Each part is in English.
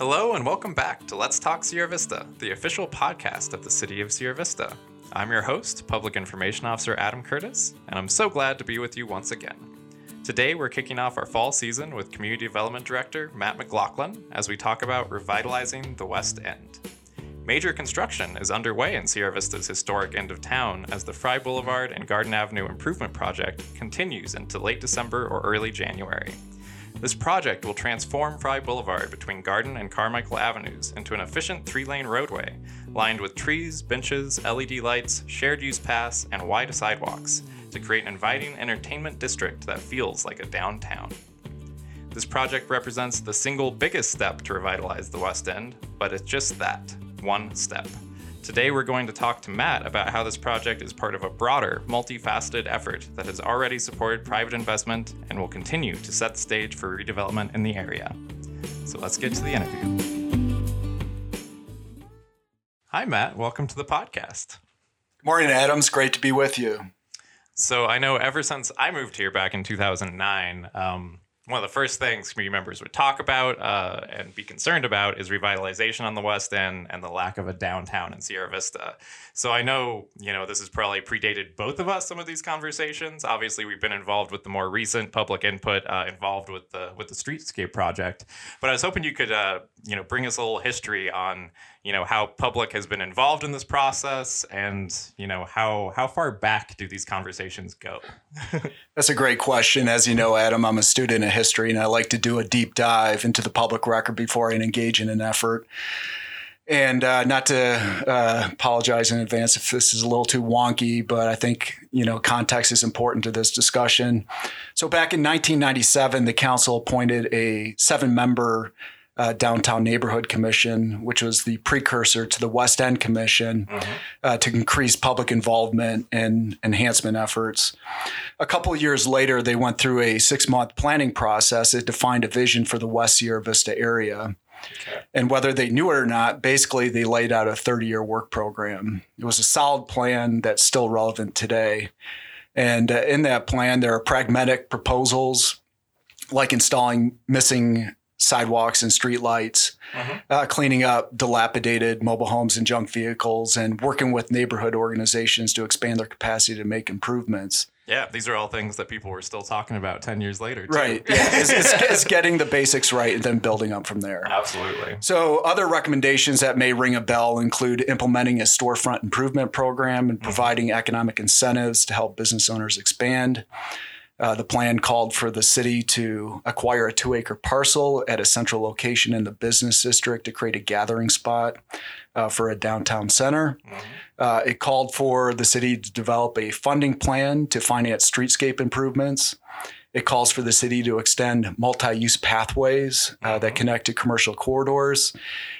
Hello and welcome back to Let's Talk Sierra Vista, the official podcast of the City of Sierra Vista. I'm your host, Public Information Officer Adam Curtis, and I'm so glad to be with you once again. Today, we're kicking off our fall season with Community Development Director Matt McLachlan as we talk about revitalizing the West End. Major construction is underway in Sierra Vista's historic end of town as the Fry Boulevard and Garden Avenue Improvement Project continues into late December or early January. This project will transform Fry Boulevard between Garden and Carmichael Avenues into an efficient three lane roadway, lined with trees, benches, LED lights, shared use paths, and wide sidewalks, to create an inviting entertainment district that feels like a downtown. This project represents the single biggest step to revitalize the West End, but it's just that one step. Today, we're going to talk to Matt about how this project is part of a broader, multifaceted effort that has already supported private investment and will continue to set the stage for redevelopment in the area. So let's get to the interview. Hi, Matt. Welcome to the podcast. Good Morning, Adams. Great to be with you. So I know ever since I moved here back in 2009, um, one of the first things community members would talk about uh, and be concerned about is revitalization on the West End and the lack of a downtown in Sierra Vista. So I know, you know, this has probably predated both of us, some of these conversations. Obviously, we've been involved with the more recent public input uh, involved with the with the Streetscape project. But I was hoping you could, uh, you know, bring us a little history on, you know, how public has been involved in this process and, you know, how how far back do these conversations go? That's a great question. As you know, Adam, I'm a student of history and I like to do a deep dive into the public record before I engage in an effort. And uh, not to uh, apologize in advance if this is a little too wonky, but I think you know context is important to this discussion. So back in 1997, the council appointed a seven-member uh, downtown neighborhood commission, which was the precursor to the West End Commission, mm-hmm. uh, to increase public involvement and enhancement efforts. A couple years later, they went through a six-month planning process. It defined a vision for the West Sierra Vista area. Okay. And whether they knew it or not, basically they laid out a 30 year work program. It was a solid plan that's still relevant today. And uh, in that plan, there are pragmatic proposals like installing missing sidewalks and streetlights, uh-huh. uh, cleaning up dilapidated mobile homes and junk vehicles, and working with neighborhood organizations to expand their capacity to make improvements. Yeah, these are all things that people were still talking about 10 years later. Too. Right. Yeah. it's, it's, it's, getting the basics right and then building up from there. Absolutely. So, other recommendations that may ring a bell include implementing a storefront improvement program and mm-hmm. providing mm-hmm. economic incentives to help business owners expand. Uh, the plan called for the city to acquire a two acre parcel at a central location in the business district to create a gathering spot uh, for a downtown center. Mm-hmm. Uh, it called for the city to develop a funding plan to finance streetscape improvements. It calls for the city to extend multi use pathways uh, mm-hmm. that connect to commercial corridors.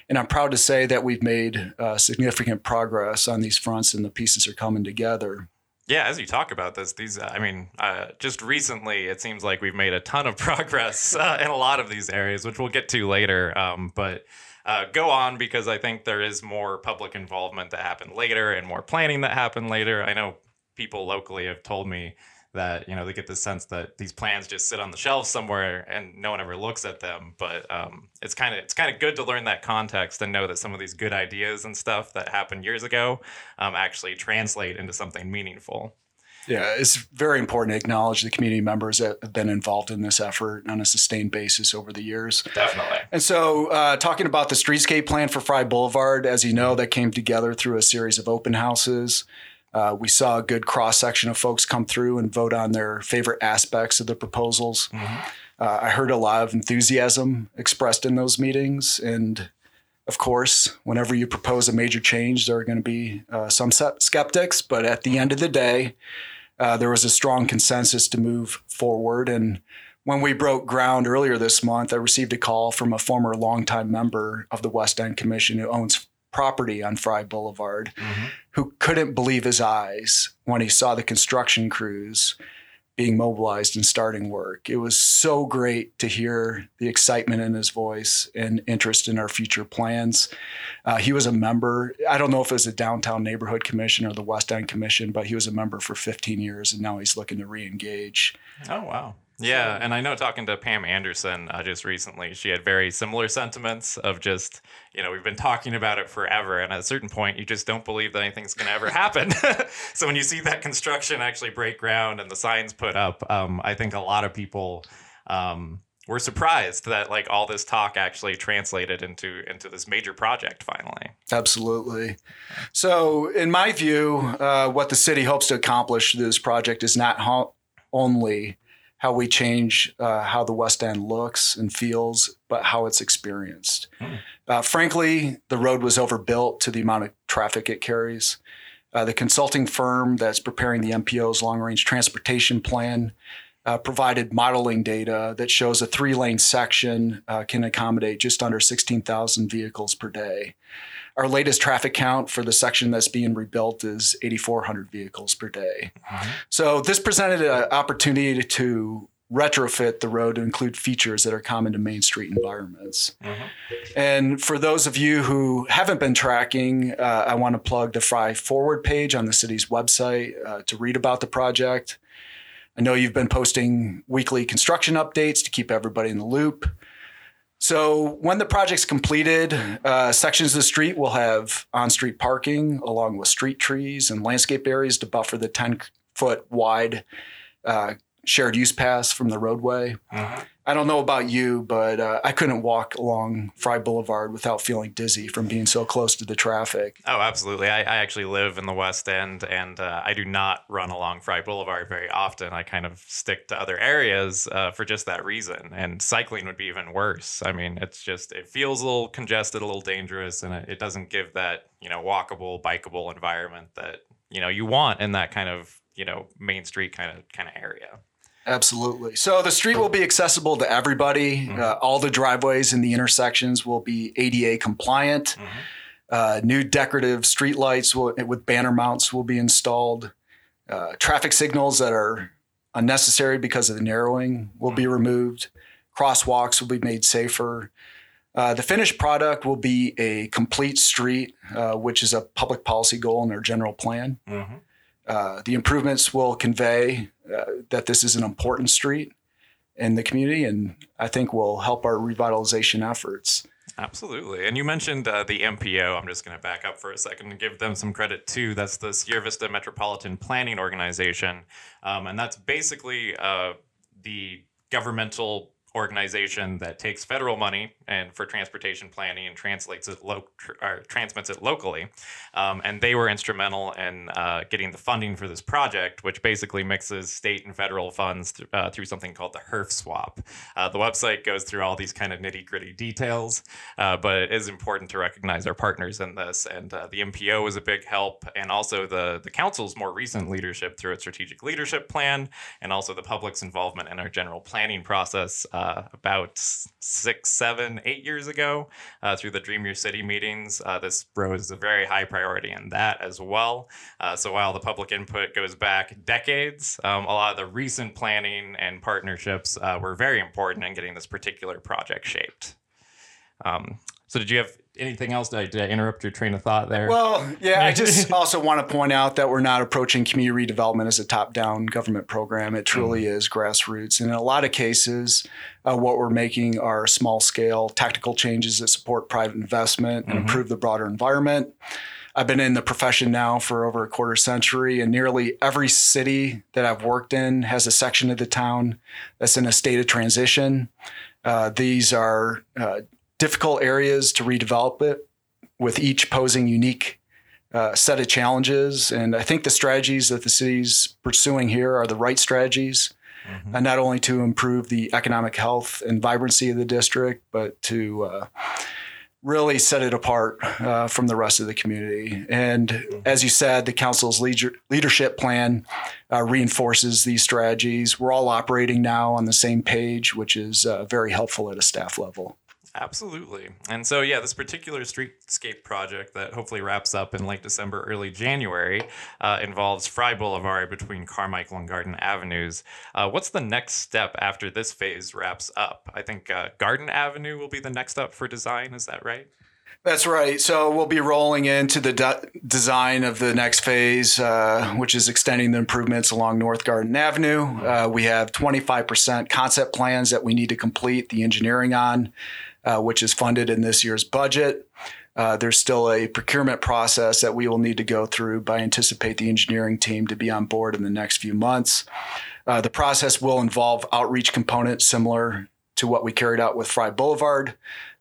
And I'm proud to say that we've made uh, significant progress on these fronts and the pieces are coming together. Yeah, as you talk about this, these, uh, I mean, uh, just recently, it seems like we've made a ton of progress uh, in a lot of these areas, which we'll get to later. Um, but uh, go on because I think there is more public involvement that happened later and more planning that happened later. I know people locally have told me that you know they get the sense that these plans just sit on the shelves somewhere and no one ever looks at them but um, it's kind of it's kind of good to learn that context and know that some of these good ideas and stuff that happened years ago um, actually translate into something meaningful yeah, it's very important to acknowledge the community members that have been involved in this effort on a sustained basis over the years. Definitely. And so, uh, talking about the streetscape plan for Fry Boulevard, as you know, that came together through a series of open houses. Uh, we saw a good cross section of folks come through and vote on their favorite aspects of the proposals. Mm-hmm. Uh, I heard a lot of enthusiasm expressed in those meetings. And of course, whenever you propose a major change, there are going to be uh, some skeptics. But at the end of the day, uh, there was a strong consensus to move forward. And when we broke ground earlier this month, I received a call from a former longtime member of the West End Commission who owns property on Fry Boulevard mm-hmm. who couldn't believe his eyes when he saw the construction crews being mobilized and starting work. It was so great to hear the excitement in his voice and interest in our future plans. Uh, he was a member, I don't know if it was the Downtown Neighborhood Commission or the West End Commission, but he was a member for 15 years and now he's looking to re engage. Oh, wow. Yeah, and I know talking to Pam Anderson uh, just recently, she had very similar sentiments of just, you know, we've been talking about it forever, and at a certain point, you just don't believe that anything's going to ever happen. so when you see that construction actually break ground and the signs put up, um, I think a lot of people um, were surprised that like all this talk actually translated into into this major project finally. Absolutely. So, in my view, uh, what the city hopes to accomplish through this project is not ho- only how we change uh, how the West End looks and feels, but how it's experienced. Hmm. Uh, frankly, the road was overbuilt to the amount of traffic it carries. Uh, the consulting firm that's preparing the MPO's long range transportation plan uh, provided modeling data that shows a three lane section uh, can accommodate just under 16,000 vehicles per day. Our latest traffic count for the section that's being rebuilt is 8,400 vehicles per day. Mm-hmm. So this presented an opportunity to retrofit the road to include features that are common to Main Street environments. Mm-hmm. And for those of you who haven't been tracking, uh, I want to plug the Fry Forward page on the city's website uh, to read about the project. I know you've been posting weekly construction updates to keep everybody in the loop. So when the project's completed, uh, sections of the street will have on-street parking along with street trees and landscape areas to buffer the 10-foot wide uh, shared use paths from the roadway. Mm-hmm. I don't know about you, but uh, I couldn't walk along Fry Boulevard without feeling dizzy from being so close to the traffic. Oh, absolutely. I, I actually live in the West End and uh, I do not run along Fry Boulevard very often. I kind of stick to other areas uh, for just that reason. And cycling would be even worse. I mean, it's just, it feels a little congested, a little dangerous, and it, it doesn't give that, you know, walkable, bikeable environment that, you know, you want in that kind of, you know, Main Street kind of kind of area. Absolutely. So the street will be accessible to everybody. Mm-hmm. Uh, all the driveways and the intersections will be ADA compliant. Mm-hmm. Uh, new decorative street lights will, with banner mounts will be installed. Uh, traffic signals that are unnecessary because of the narrowing will mm-hmm. be removed. Crosswalks will be made safer. Uh, the finished product will be a complete street, uh, which is a public policy goal in our general plan. Mm-hmm. Uh, the improvements will convey uh, that this is an important street in the community, and I think will help our revitalization efforts. Absolutely. And you mentioned uh, the MPO. I'm just going to back up for a second and give them some credit too. That's the Sierra Vista Metropolitan Planning Organization. Um, and that's basically uh, the governmental organization that takes federal money and for transportation planning and translates it lo- or transmits it locally. Um, and they were instrumental in uh, getting the funding for this project, which basically mixes state and federal funds th- uh, through something called the HURF swap. Uh, the website goes through all these kind of nitty gritty details, uh, but it is important to recognize our partners in this. And uh, the MPO was a big help, and also the the council's more recent leadership through its strategic leadership plan, and also the public's involvement in our general planning process uh, about six, seven, eight years ago uh, through the Dream Your City meetings. Uh, this rose a very high priority in that as well. Uh, so while the public input goes back decades, um, a lot of the recent planning and partnerships uh, were very important in getting this particular project shaped. Um, so did you have anything else? Did I, did I, interrupt your train of thought there? Well, yeah, I just also want to point out that we're not approaching community redevelopment as a top-down government program. It truly mm. is grassroots, and in a lot of cases, uh, what we're making are small-scale tactical changes that support private investment and mm-hmm. improve the broader environment. I've been in the profession now for over a quarter century, and nearly every city that I've worked in has a section of the town that's in a state of transition. Uh, these are uh, difficult areas to redevelop it, with each posing unique uh, set of challenges. And I think the strategies that the city's pursuing here are the right strategies, mm-hmm. and not only to improve the economic health and vibrancy of the district, but to uh, really set it apart uh, from the rest of the community. And mm-hmm. as you said, the council's leader- leadership plan uh, reinforces these strategies. We're all operating now on the same page, which is uh, very helpful at a staff level. Absolutely. And so, yeah, this particular streetscape project that hopefully wraps up in late December, early January, uh, involves Fry Boulevard between Carmichael and Garden Avenues. Uh, what's the next step after this phase wraps up? I think uh, Garden Avenue will be the next up for design. Is that right? That's right. So we'll be rolling into the de- design of the next phase, uh, which is extending the improvements along North Garden Avenue. Uh, we have 25% concept plans that we need to complete the engineering on, uh, which is funded in this year's budget. Uh, there's still a procurement process that we will need to go through, but anticipate the engineering team to be on board in the next few months. Uh, the process will involve outreach components similar to what we carried out with Fry Boulevard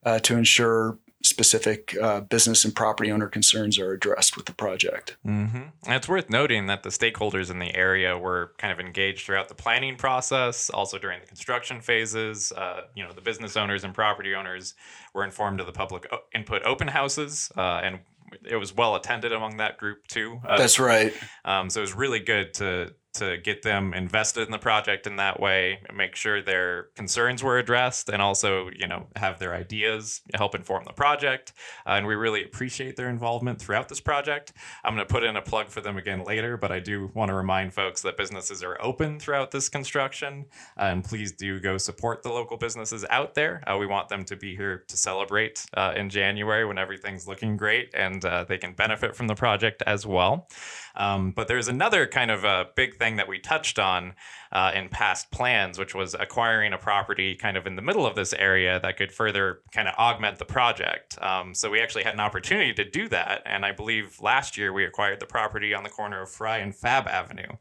uh, to ensure specific uh, business and property owner concerns are addressed with the project. Mm-hmm. And it's worth noting that the stakeholders in the area were kind of engaged throughout the planning process, also during the construction phases. Uh, you know, the business owners and property owners were informed of the public o- input open houses, uh, and it was well attended among that group too. Uh, That's right. um, so it was really good to to get them invested in the project in that way, make sure their concerns were addressed, and also you know have their ideas help inform the project. Uh, and we really appreciate their involvement throughout this project. I'm going to put in a plug for them again later, but I do want to remind folks that businesses are open throughout this construction, uh, and please do go support the local businesses out there. Uh, we want them to be here to celebrate uh, in January when everything's looking great, and uh, they can benefit from the project as well. Um, but there's another kind of a big thing that we touched on uh, in past plans, which was acquiring a property kind of in the middle of this area that could further kind of augment the project. Um, so we actually had an opportunity to do that. And I believe last year we acquired the property on the corner of Fry and Fab Avenue.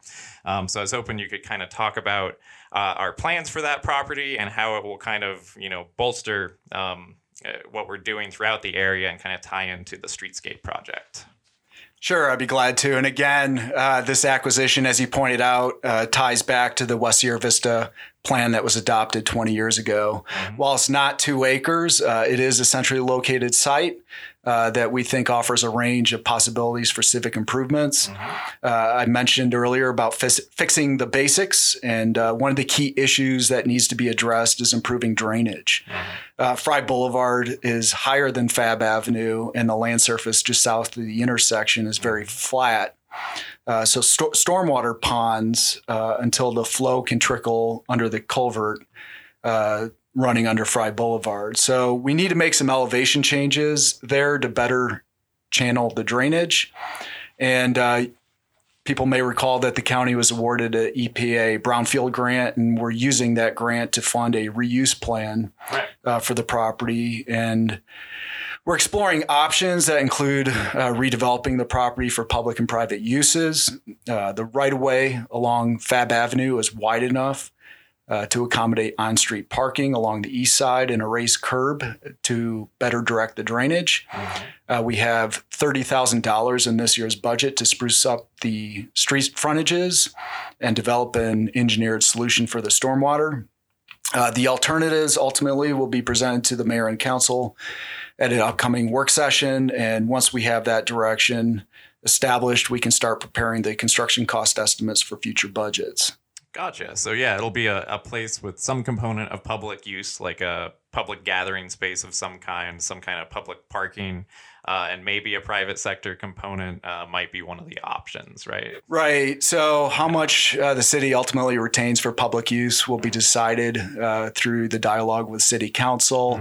Um, so I was hoping you could kind of talk about uh, our plans for that property and how it will kind of, you know, bolster um, uh, what we're doing throughout the area and kind of tie into the streetscape project. Sure, I'd be glad to. And again, uh, this acquisition, as you pointed out, uh, ties back to the West Sierra Vista plan that was adopted 20 years ago. While it's not two acres, uh, it is a centrally located site uh, that we think offers a range of possibilities for civic improvements. Uh, I mentioned earlier about fis- fixing the basics, and uh, one of the key issues that needs to be addressed is improving drainage. Uh, Fry Boulevard is higher than Fab Avenue, and the land surface just south of the intersection is very flat. Uh, so sto- stormwater ponds uh, until the flow can trickle under the culvert uh, running under Fry Boulevard. So we need to make some elevation changes there to better channel the drainage. And uh, people may recall that the county was awarded a EPA brownfield grant, and we're using that grant to fund a reuse plan uh, for the property. And we're exploring options that include uh, redeveloping the property for public and private uses. Uh, the right of way along Fab Avenue is wide enough uh, to accommodate on street parking along the east side and a raised curb to better direct the drainage. Uh, we have $30,000 in this year's budget to spruce up the street frontages and develop an engineered solution for the stormwater. Uh, the alternatives ultimately will be presented to the mayor and council at an upcoming work session. And once we have that direction established, we can start preparing the construction cost estimates for future budgets. Gotcha. So yeah, it'll be a, a place with some component of public use, like a public gathering space of some kind, some kind of public parking, uh, and maybe a private sector component uh, might be one of the options, right? Right. So, how much uh, the city ultimately retains for public use will be decided uh, through the dialogue with city council.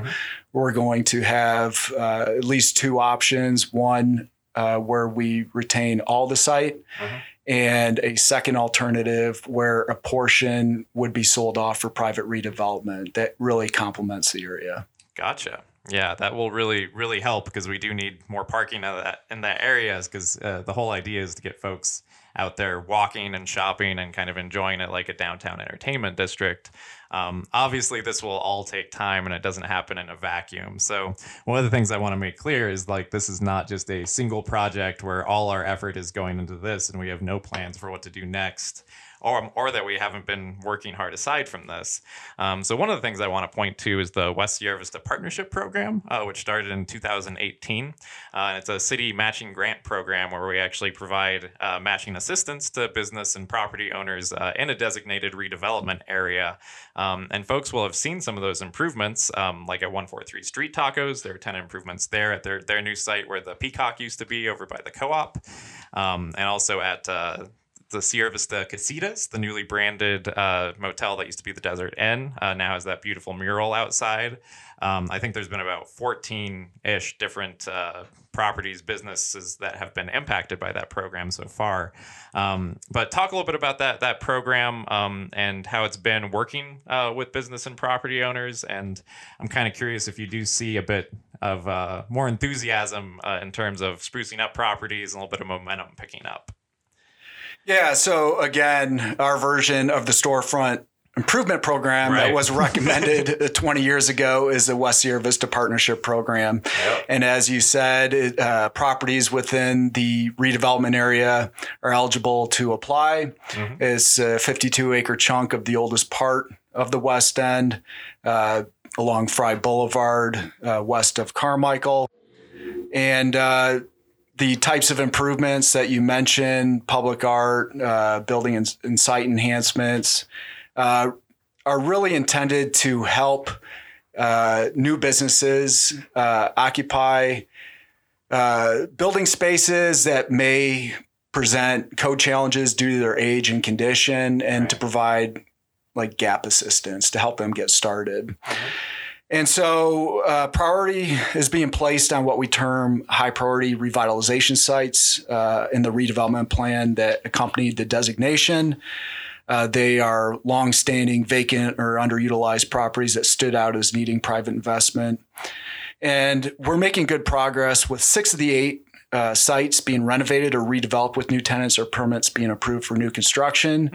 We're going to have uh, at least two options one uh, where we retain all the site, Mhm. And a second alternative where a portion would be sold off for private redevelopment that really complements the area. Gotcha. Yeah, that will really really help because we do need more parking in that in that areas because uh, the whole idea is to get folks out there walking and shopping and kind of enjoying it like a downtown entertainment district. Um, obviously, this will all take time and it doesn't happen in a vacuum. So, one of the things I want to make clear is like this is not just a single project where all our effort is going into this and we have no plans for what to do next. Or, or that we haven't been working hard aside from this. Um, so one of the things I want to point to is the West Sierra Vista Partnership Program, uh, which started in 2018. Uh, and it's a city matching grant program where we actually provide uh, matching assistance to business and property owners uh, in a designated redevelopment area. Um, and folks will have seen some of those improvements, um, like at 143 Street Tacos. There are 10 improvements there at their, their new site where the Peacock used to be over by the co op. Um, and also at uh, the Sierra Vista Casitas, the newly branded uh, motel that used to be the Desert Inn, uh, now has that beautiful mural outside. Um, I think there's been about 14 ish different uh, properties, businesses that have been impacted by that program so far. Um, but talk a little bit about that that program um, and how it's been working uh, with business and property owners. And I'm kind of curious if you do see a bit of uh, more enthusiasm uh, in terms of sprucing up properties and a little bit of momentum picking up. Yeah. So again, our version of the storefront improvement program Right. that was recommended uh, 20 years ago is the West Sierra Vista Partnership Program. Yep. And as you said, it, uh, properties within the redevelopment area are eligible to apply. Mhm. It's a 52 acre chunk of the oldest part of the West End uh, along Fry Boulevard, uh, west of Carmichael. And uh, the types of improvements that you mentioned, public art, uh, building and, and site enhancements, uh, are really intended to help uh, new businesses uh, occupy uh, building spaces that may present code challenges due to their age and condition, and to provide like gap assistance to help them get started. And so, uh, priority is being placed on what we term high priority revitalization sites uh, in the redevelopment plan that accompanied the designation. Uh, they are long-standing vacant or underutilized properties that stood out as needing private investment. And we're making good progress with six of the eight uh, sites being renovated or redeveloped with new tenants or permits being approved for new construction.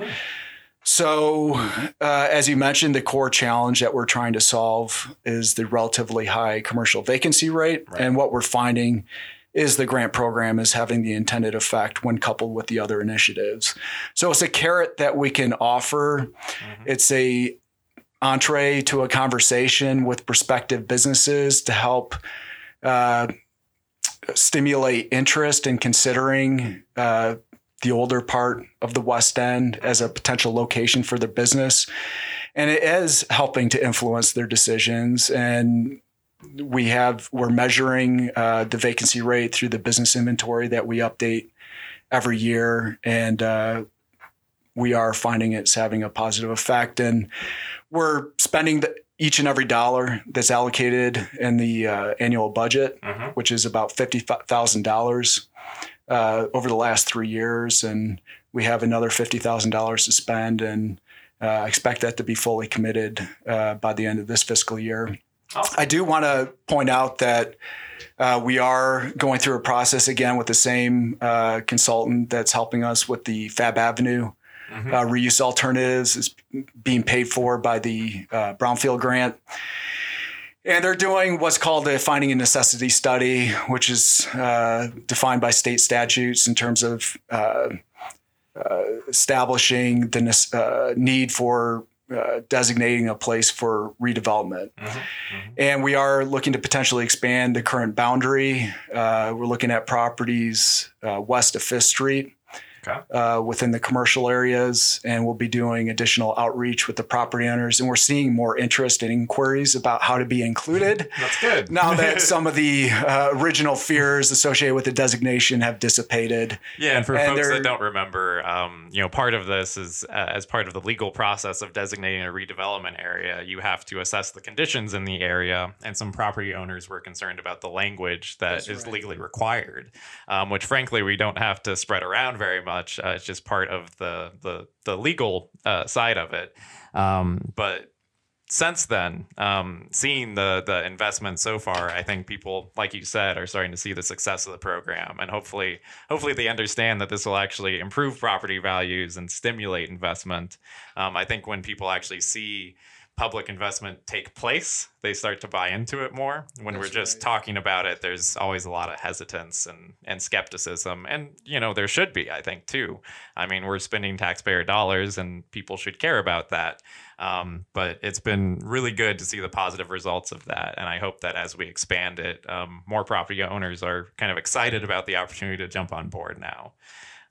So, uh, as you mentioned, the core challenge that we're trying to solve is the relatively high commercial vacancy rate. Right. And what we're finding is the grant program is having the intended effect when coupled with the other initiatives. So it's a carrot that we can offer. It's a entree to a conversation with prospective businesses to help uh, stimulate interest in considering uh, the older part of the West End as a potential location for their business. And it is helping to influence their decisions. And we have we're measuring uh, the vacancy rate through the business inventory that we update every year, and uh, we are finding it's having a positive effect. And we're spending the, each and every dollar that's allocated in the uh, annual budget, Mhm. which is about fifty thousand dollars uh, over the last three years, and we have another fifty thousand dollars to spend, and uh, I expect that to be fully committed uh, by the end of this fiscal year. Awesome. I do want to point out that uh, we are going through a process again with the same uh, consultant that's helping us with the Fab Avenue Mhm. uh, reuse alternatives. is being paid for by the uh, Brownfield grant. And they're doing what's called a finding a necessity study, which is uh, defined by state statutes in terms of uh, uh, establishing the nes- uh, need for uh, designating a place for redevelopment. Mhm. And we are looking to potentially expand the current boundary. Uh, we're looking at properties uh, west of Fifth Street Okay. uh, within the commercial areas, and we'll be doing additional outreach with the property owners. And we're seeing more interest and inquiries about how to be included. That's good. Now that some of the uh, original fears associated with the designation have dissipated, Yeah, and for And folks that don't remember, um, you know, part of this is uh, as part of the legal process of designating a redevelopment area, you have to assess the conditions in the area, and some property owners were concerned about the language that is That's right. legally required, um, which frankly we don't have to spread around very much. Uh, it's just part of the the the legal uh, side of it, um, but since then, um, seeing the the investment so far, I think people, like you said, are starting to see the success of the program, and hopefully, hopefully they understand that this will actually improve property values and stimulate investment. Um, I think when people actually see public investment take place, they start to buy into it more. When we're just right. talking about it, there's always a lot of hesitance and and skepticism, and you know there should be, I think, too. I mean, we're spending taxpayer dollars, and people should care about that. Um, but it's been really good to see the positive results of that. And I hope that as we expand it, um, more property owners are kind of excited about the opportunity to jump on board now.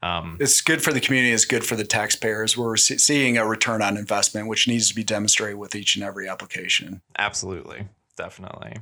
Um, it's good for the community, it's good for the taxpayers. We're seeing a return on investment, which needs to be demonstrated with each and every application. absolutely, definitely.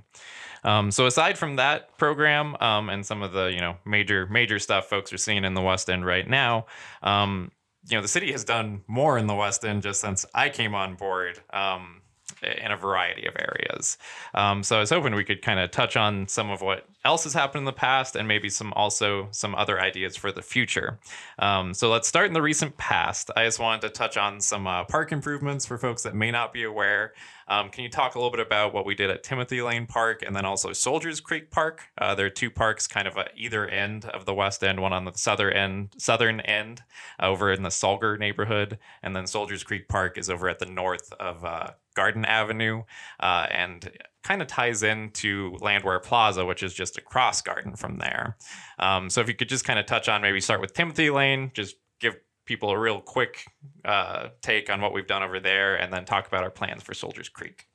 Um, so aside from that program um, and some of the you know major major stuff folks are seeing in the West End right now, um, you know, the city has done more in the West End just since I came on board. Um, in a variety of areas. Um, so I was hoping we could kind of touch on some of what else has happened in the past and maybe some also some other ideas for the future. Um, so let's start in the recent past. I just wanted to touch on some uh, park improvements for folks that may not be aware. Um, can you talk a little bit about what we did at Timothy Lane Park and then also Soldiers Creek Park? Uh, there are two parks kind of at either end of the west end, one on the southern end, southern end over in the Salger neighborhood, and then Soldiers Creek Park is over at the north of uh, Garden Avenue, uh, and kind of ties into Landwehr Plaza, which is just across Garden from there. Um, so if you could just kind of touch on maybe start with Timothy Lane, just give people a real quick uh, take on what we've done over there, and then talk about our plans for Soldiers Creek.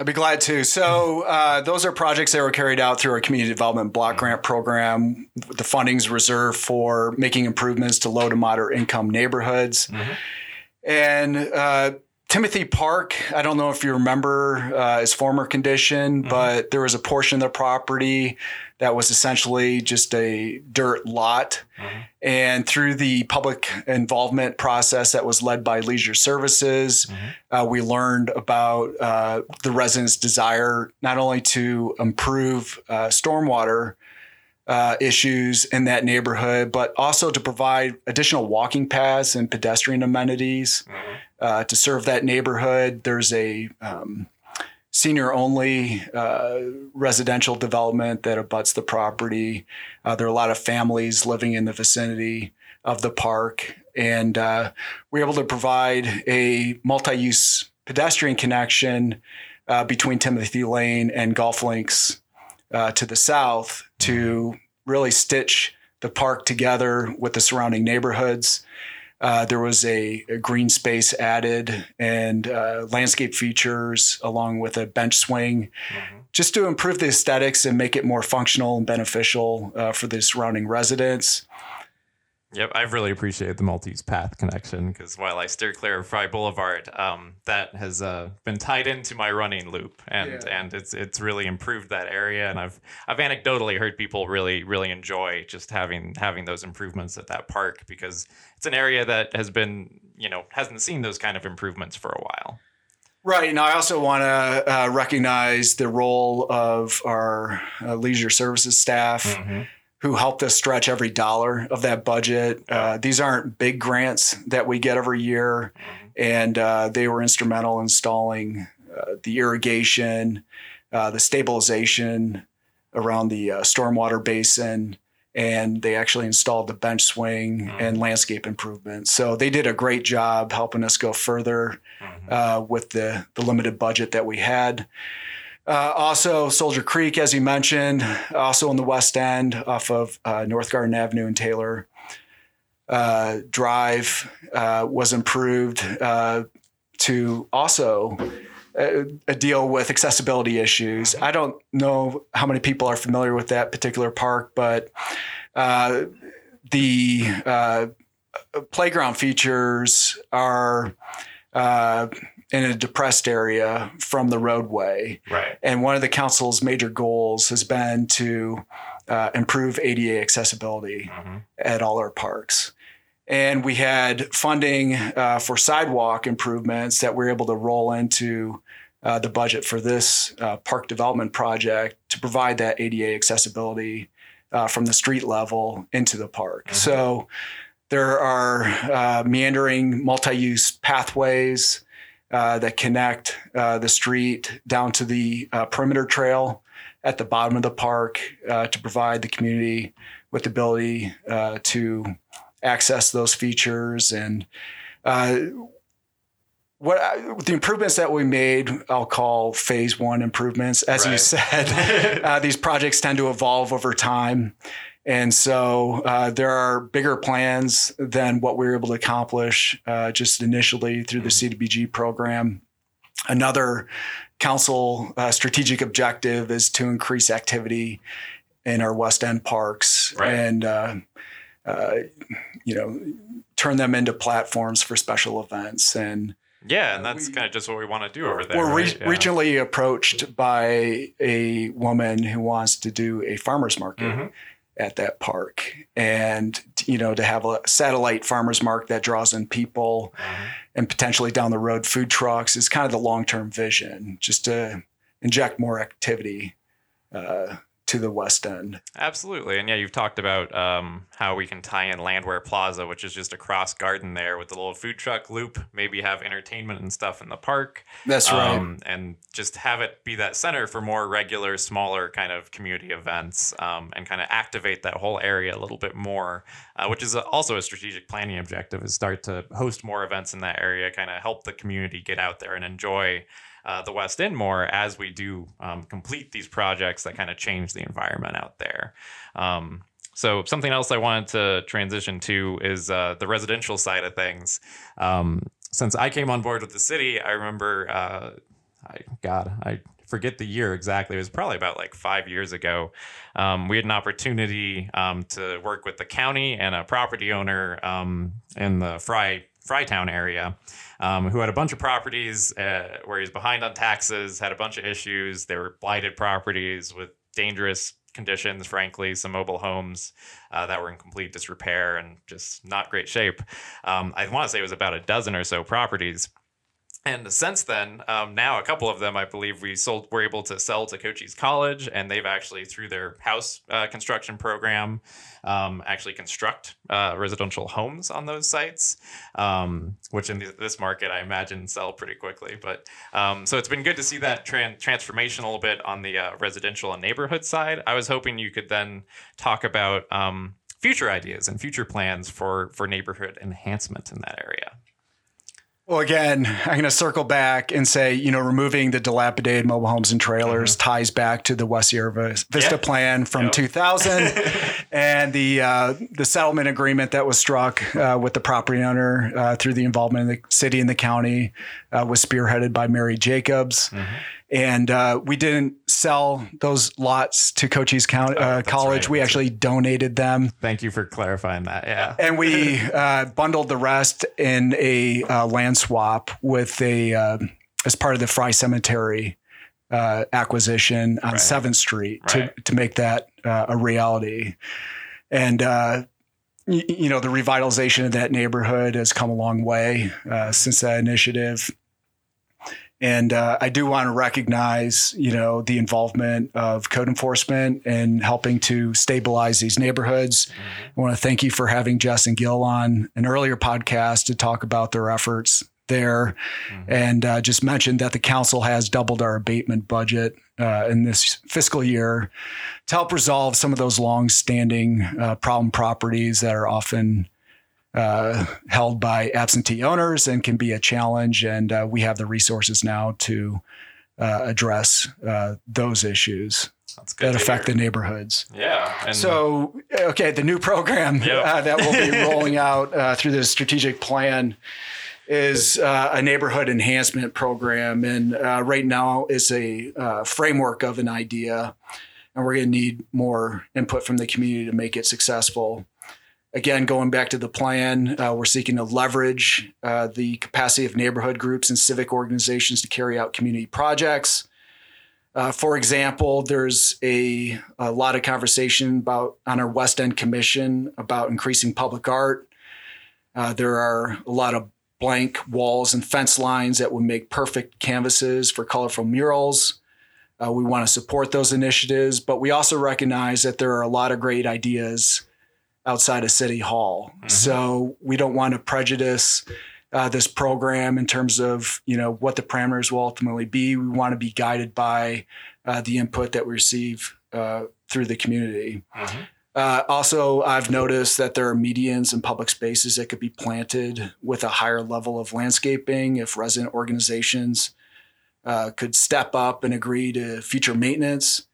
I'd be glad to. So, uh, those are projects that were carried out through our community development block grant program. The funding's reserved for making improvements to low to moderate income neighborhoods. Mm-hmm. And uh, Timothy Park, I don't know if you remember uh, his former condition, mm-hmm. but there was a portion of the property that was essentially just a dirt lot. Mm-hmm. And through the public involvement process that was led by Leisure Services, mm-hmm. uh, we learned about uh, the residents' desire not only to improve uh, stormwater. Uh, issues in that neighborhood, but also to provide additional walking paths and pedestrian amenities. Mm-hmm uh, to serve that neighborhood. There's a um, senior only uh, residential development that abuts the property. Uh, there are a lot of families living in the vicinity of the park. And uh, we're able to provide a multi use pedestrian connection uh, between Timothy Lane and Golf Links uh, to the south to really stitch the park together with the surrounding neighborhoods. Uh, there was a, a, green space added and uh, landscape features along with a bench swing mm-hmm. just to improve the aesthetics and make it more functional and beneficial uh, for the surrounding residents. Yep, I've really appreciate the multi-use path connection because while I steer clear of Fry Boulevard, um, that has uh, been tied into my running loop, and yeah. and it's it's really improved that area. And I've I've anecdotally heard people really really enjoy just having having those improvements at that park because it's an area that has been you know hasn't seen those kind of improvements for a while. Right. And I also want to uh, recognize the role of our uh, leisure services staff. Mm-hmm who helped us stretch every dollar of that budget. Uh, these aren't big grants that we get every year, and uh, they were instrumental in installing uh, the irrigation, uh, the stabilization around the uh, stormwater basin, and they actually installed the bench swing mm-hmm. and landscape improvements. So they did a great job helping us go further mm-hmm. Uh, with the the limited budget that we had. Uh, also, Soldier Creek, as you mentioned, also in the West End off of uh, North Garden Avenue and Taylor uh, Drive uh, was improved uh, to also uh, deal with accessibility issues. I don't know how many people are familiar with that particular park, but the playground features are in a depressed area from the roadway. Right. And one of the council's major goals has been to uh, improve ADA accessibility mm-hmm. at all our parks. And we had funding uh, for sidewalk improvements that we are able to roll into uh, the budget for this uh, park development project to provide that ADA accessibility uh, from the street level into the park. Mm-hmm. So there are uh, meandering multi use pathways uh, that connect uh, the street down to the uh, perimeter trail at the bottom of the park uh, to provide the community with the ability uh, to access those features and what the improvements that we made, I'll call phase one improvements. As right. you said, these projects tend to evolve over time. And so uh, there are bigger plans than what we were able to accomplish uh, just initially through the mm-hmm. CDBG program. Another council uh, strategic objective is to increase activity in our West End parks right. and, uh, uh, you know, turn them into platforms for special events. And yeah, and that's kind of just what we want to do over there. We're right? re- yeah. regionally approached by a woman who wants to do a farmer's market. Mm-hmm at that park. And you know, to have a satellite farmers market that draws in people Mhm. and potentially down the road food trucks is kind of the long term vision, just to inject more activity uh, to the West End. Absolutely. And yeah, you've talked about um, how we can tie in Landwehr Plaza, which is just a cross garden there with the little food truck loop, maybe have entertainment and stuff in the park. That's right. Um, and just have it be that center for more regular, smaller kind of community events um, and kind of activate that whole area a little bit more, uh, which is also a strategic planning objective is start to host more events in that area, kind of help the community get out there and enjoy uh, the West End more as we do um, complete these projects that kind of change the environment out there. Um, so something else I wanted to transition to is uh, the residential side of things. Um, since I came on board with the city, I remember, uh, I God, I forget the year exactly. It was probably about like five years ago. Um, we had an opportunity um, to work with the county and a property owner um, in the Fry Frytown area um, who had a bunch of properties uh, where he's behind on taxes, had a bunch of issues. They were blighted properties with dangerous conditions, frankly, some mobile homes uh, that were in complete disrepair and just not great shape. Um, I want to say it was about a dozen or so properties. And since then, um, now a couple of them, I believe, we sold, were able to sell to Cochise College, and they've actually, through their house uh, construction program, um, actually construct uh, residential homes on those sites, um, which in th- this market, I imagine, sell pretty quickly. But um, so it's been good to see that tran- transformation a little bit on the uh, residential and neighborhood side. I was hoping you could then talk about um, future ideas and future plans for for neighborhood enhancement in that area. Well, again, I'm going to circle back and say, you know, removing the dilapidated mobile homes and trailers ties back to the West Sierra Vista Yeah. plan from Yep. 2000 and the uh, the settlement agreement that was struck uh, with the property owner uh, through the involvement of the city and the county uh, was spearheaded by Mary Jacobs. And uh, we didn't sell those lots to Cochise County Oh, uh, that's College. right. We That's actually donated them Thank you for clarifying that. Yeah. and we uh, bundled the rest in a uh, land swap with a uh, as part of the Fry Cemetery uh, acquisition on Right. Seventh Street Right. to to make that uh, a reality. And uh, y- you know the revitalization of that neighborhood has come a long way uh, since that initiative. And uh, I do want to recognize, you know, the involvement of code enforcement and helping to stabilize these neighborhoods. I want to thank you for having Jess and Gil on an earlier podcast to talk about their efforts there, Mhm. and uh, just mentioned that the council has doubled our abatement budget uh, in this fiscal year to help resolve some of those long-standing uh, problem properties that are often uh, held by absentee owners and can be a challenge. And uh, we have the resources now to uh, address uh, those issues that affect hear. the neighborhoods. Yeah. And So, okay, the new program Yep. uh, that we'll be rolling out uh, through the strategic plan is uh, a neighborhood enhancement program. And uh, right now is a uh, framework of an idea. And we're going to need more input from the community to make it successful. Again, going back to the plan, uh, we're seeking to leverage uh, the capacity of neighborhood groups and civic organizations to carry out community projects. Uh, for example, there's a, a lot of conversation about on our West End Commission about increasing public art. Uh, there are a lot of blank walls and fence lines that would make perfect canvases for colorful murals. Uh, we want to support those initiatives, but we also recognize that there are a lot of great ideas outside of City Hall. Mhm. So we don't want to prejudice uh, this program in terms of you know what the parameters will ultimately be. We want to be guided by uh, the input that we receive uh, through the community. Mhm. Uh, also, I've noticed that there are medians and public spaces that could be planted with a higher level of landscaping if resident organizations uh, could step up and agree to future maintenance.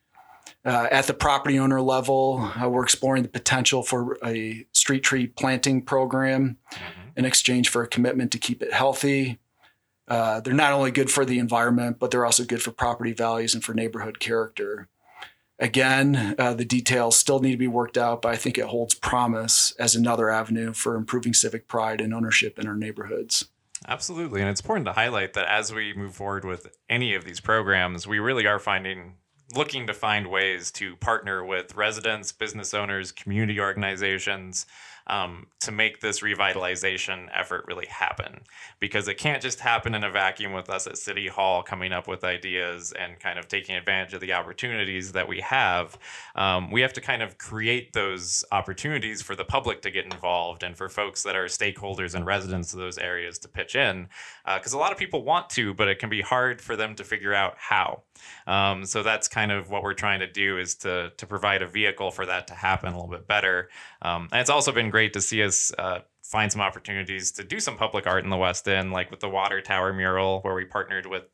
Uh, at the property owner level, uh, we're exploring the potential for a street tree planting program Mhm. in exchange for a commitment to keep it healthy. Uh, they're not only good for the environment, but they're also good for property values and for neighborhood character. Again, uh, the details still need to be worked out, but I think it holds promise as another avenue for improving civic pride and ownership in our neighborhoods. Absolutely. And it's important to highlight that as we move forward with any of these programs, we really are finding, looking to find ways to partner with residents, business owners, community organizations, um, to make this revitalization effort really happen because it can't just happen in a vacuum with us at City Hall coming up with ideas and kind of taking advantage of the opportunities that we have. Um, we have to kind of create those opportunities for the public to get involved and for folks that are stakeholders and residents of those areas to pitch in because uh, a lot of people want to, but it can be hard for them to figure out how. Um, so that's kind of what we're trying to do is to to provide a vehicle for that to happen a little bit better. Um, and it's also been great to see us uh, find some opportunities to do some public art in the West End, like with the Water Tower mural, where we partnered with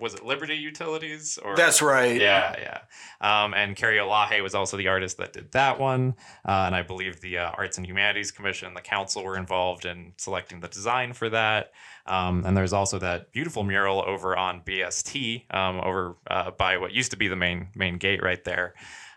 was it Liberty Utilities? Or that's right. Yeah, yeah. Um, and Carrie Olahe was also the artist that did that one, uh, and I believe the uh, Arts and Humanities Commission, the council, were involved in selecting the design for that. Um, and there's also that beautiful mural over on BST, um, over uh, by what used to be the main main gate right there.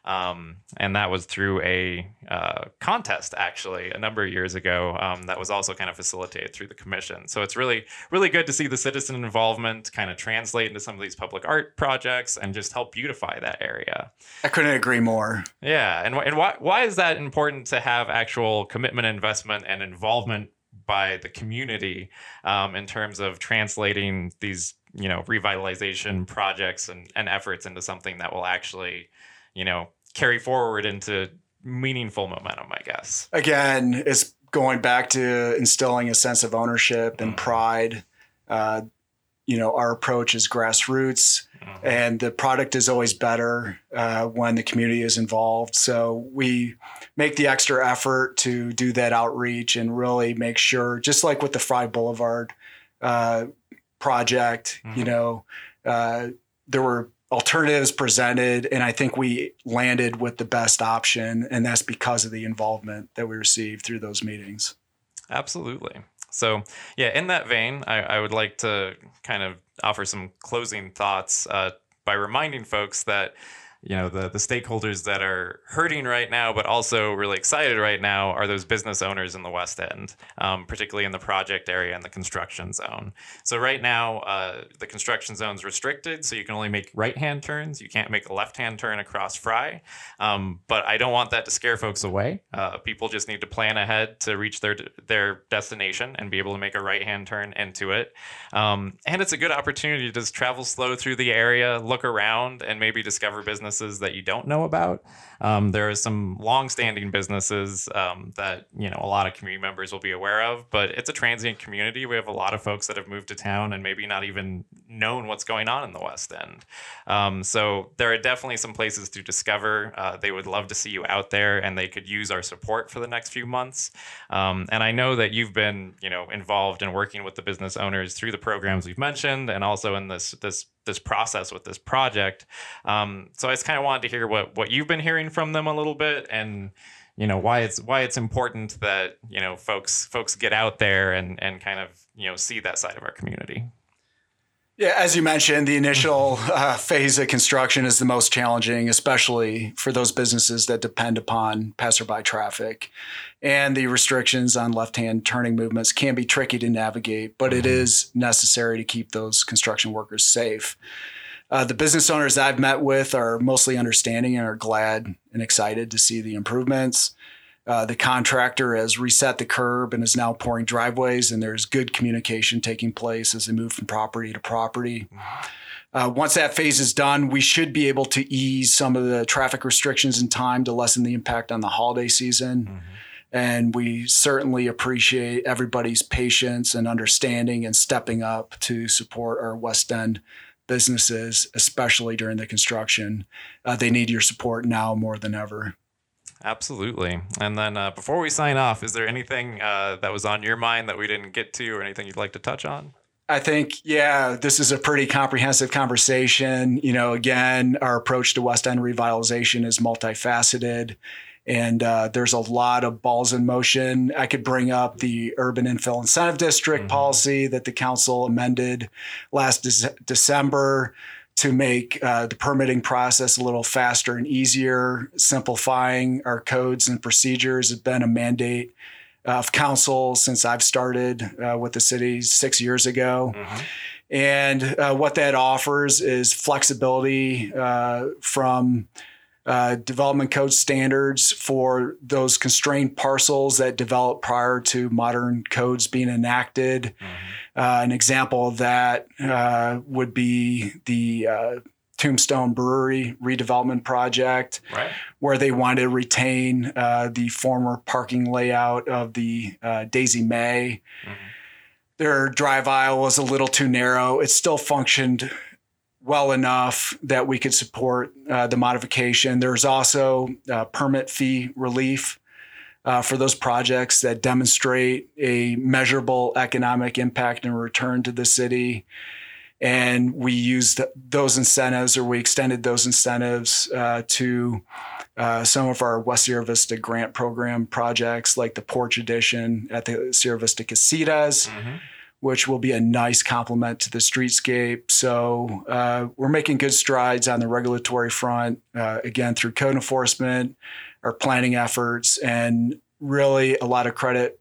Um, and that was through a uh, contest actually a number of years ago um, that was also kind of facilitated through the commission. So it's really, really good to see the citizen involvement kind of translate into some of these public art projects and just help beautify that area. I couldn't agree more. Yeah. And, and why, why is that important to have actual commitment, investment, and involvement by the community um, in terms of translating these you know revitalization projects and, and efforts into something that will actually you know carry forward into meaningful momentum i guess again it's going back to instilling a sense of ownership and mm. pride uh, you know our approach is grassroots mm-hmm. and the product is always better uh, when the community is involved so we make the extra effort to do that outreach and really make sure just like with the Fry Boulevard uh, project mm-hmm. you know uh, there were alternatives presented and i think we landed with the best option and that's because of the involvement that we received through those meetings. Absolutely. So yeah in that vein i, I would like to kind of offer some closing thoughts uh, by reminding folks that you know the the stakeholders that are hurting right now, but also really excited right now are those business owners in the West End, um, particularly in the project area and the construction zone. So right now, uh, the construction zone is restricted, so you can only make right hand turns. You can't make a left hand turn across fry Um, but I don't want that to scare folks away. Uh, people just need to plan ahead to reach their their destination and be able to make a right hand turn into it. Um, and it's a good opportunity to just travel slow through the area, look around, and maybe discover business businesses that you don't know about. Um, there are some long-standing businesses um, that you know a lot of community members will be aware of, but it's a transient community. We have a lot of folks that have moved to town and maybe not even known what's going on in the West End. Um, so there are definitely some places to discover. Uh, they would love to see you out there, and they could use our support for the next few months. Um, and I know that you've been you know involved in working with the business owners through the programs we've mentioned, and also in this this this process with this project. Um, so I kind of wanted to hear what what you've been hearing from them a little bit and you know why it's why it's important that you know folks folks get out there and and kind of you know see that side of our community. Yeah as you mentioned the initial uh, phase of construction is the most challenging especially for those businesses that depend upon passerby traffic. And the restrictions on left-hand turning movements can be tricky to navigate but mm-hmm. it is necessary to keep those construction workers safe uh, the business owners I've met with are mostly understanding and are glad and excited to see the improvements. Uh, the contractor has reset the curb and is now pouring driveways, and there's good communication taking place as they move from property to property. Uh, once that phase is done, we should be able to ease some of the traffic restrictions in time to lessen the impact on the holiday season. Mm-hmm. And we certainly appreciate everybody's patience and understanding and stepping up to support our West End businesses, especially during the construction. Uh, they need your support now more than ever. Absolutely. And then uh, before we sign off, is there anything uh, that was on your mind that we didn't get to or anything you'd like to touch on? I think, yeah, this is a pretty comprehensive conversation. You know, again, our approach to West End revitalization is multifaceted and uh, there's a lot of balls in motion. I could bring up the urban infill incentive district mm-hmm. policy that the council amended last De- December to make uh, the permitting process a little faster and easier. Simplifying our codes and procedures has been a mandate of council since I've started uh, with the city six years ago. Mm-hmm. And uh, what that offers is flexibility uh, from uh, development code standards for those constrained parcels that developed prior to modern codes being enacted. Mm-hmm. Uh, an example of that uh, would be the uh, Tombstone Brewery redevelopment project, right. where they wanted to retain uh, the former parking layout of the uh, Daisy May. Mm-hmm. Their drive aisle was a little too narrow. It still functioned well enough that we could support uh, the modification. There's also uh, permit fee relief uh, for those projects that demonstrate a measurable economic impact and return to the city. And we used those incentives, or we extended those incentives uh, to uh, some of our West Sierra Vista grant program projects, like the Porch Edition at the Sierra Vista Casitas. Mm-hmm which will be a nice complement to the streetscape. So uh, we're making good strides on the regulatory front, uh, again, through code enforcement, our planning efforts, and really a lot of credit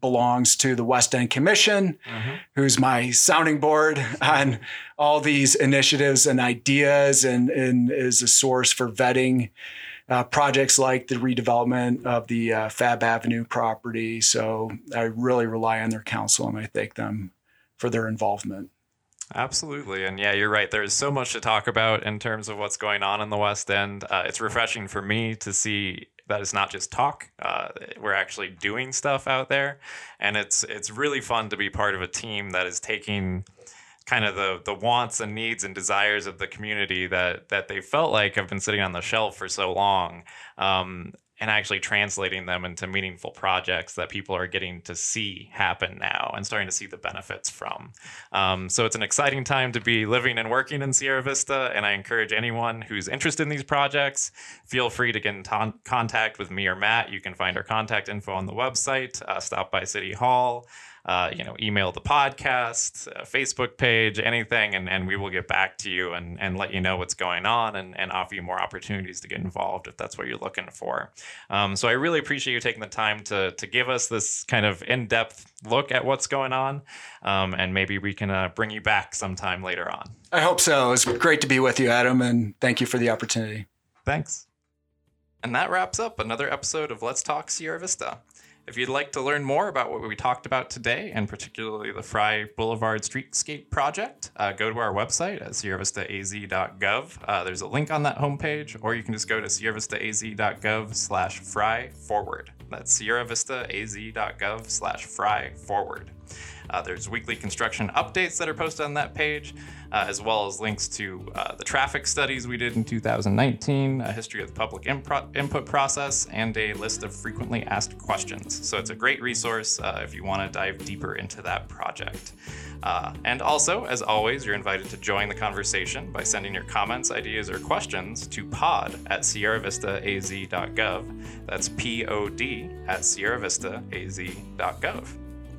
belongs to the West End Commission, mm-hmm. who's my sounding board on all these initiatives and ideas and, and is a source for vetting uh, projects like the redevelopment of the uh, Fab Avenue property. So I really rely on their counsel and I thank them for their involvement. Absolutely. And yeah, you're right. There's so much to talk about in terms of what's going on in the West End. Uh, it's refreshing for me to see that it's not just talk. Uh, we're actually doing stuff out there. And it's it's really fun to be part of a team that is taking kind of the the wants and needs and desires of the community that that they felt like have been sitting on the shelf for so long um, and actually translating them into meaningful projects that people are getting to see happen now and starting to see the benefits from. Um, so it's an exciting time to be living and working in Sierra Vista, and I encourage anyone who's interested in these projects, feel free to get in contact with me or Matt. You can find our contact info on the website, uh, stop by City Hall uh, you know, email the podcast, uh, Facebook page, anything, and, and we will get back to you and, and let you know what's going on and, and offer you more opportunities to get involved if that's what you're looking for. Um, so I really appreciate you taking the time to, to give us this kind of in depth look at what's going on. Um, and maybe we can uh, bring you back sometime later on. I hope so. It's great to be with you, Adam, and thank you for the opportunity. Thanks. And that wraps up another episode of Let's Talk Sierra Vista. If you'd like to learn more about what we talked about today, and particularly the Fry Boulevard Streetscape project, uh, go to our website at sierravistaaz.gov. Uh, there's a link on that homepage, or you can just go to sierravistaaz.gov slash fry forward. That's sierravistaaz.gov slash fry forward. Uh, there's weekly construction updates that are posted on that page, uh, as well as links to uh, the traffic studies we did in 2019, a history of the public input process, and a list of frequently asked questions. So it's a great resource uh, if you want to dive deeper into that project. Uh, and also, as always, you're invited to join the conversation by sending your comments, ideas, or questions to pod at sierravistaaz.gov. That's P O D at sierravistaaz.gov.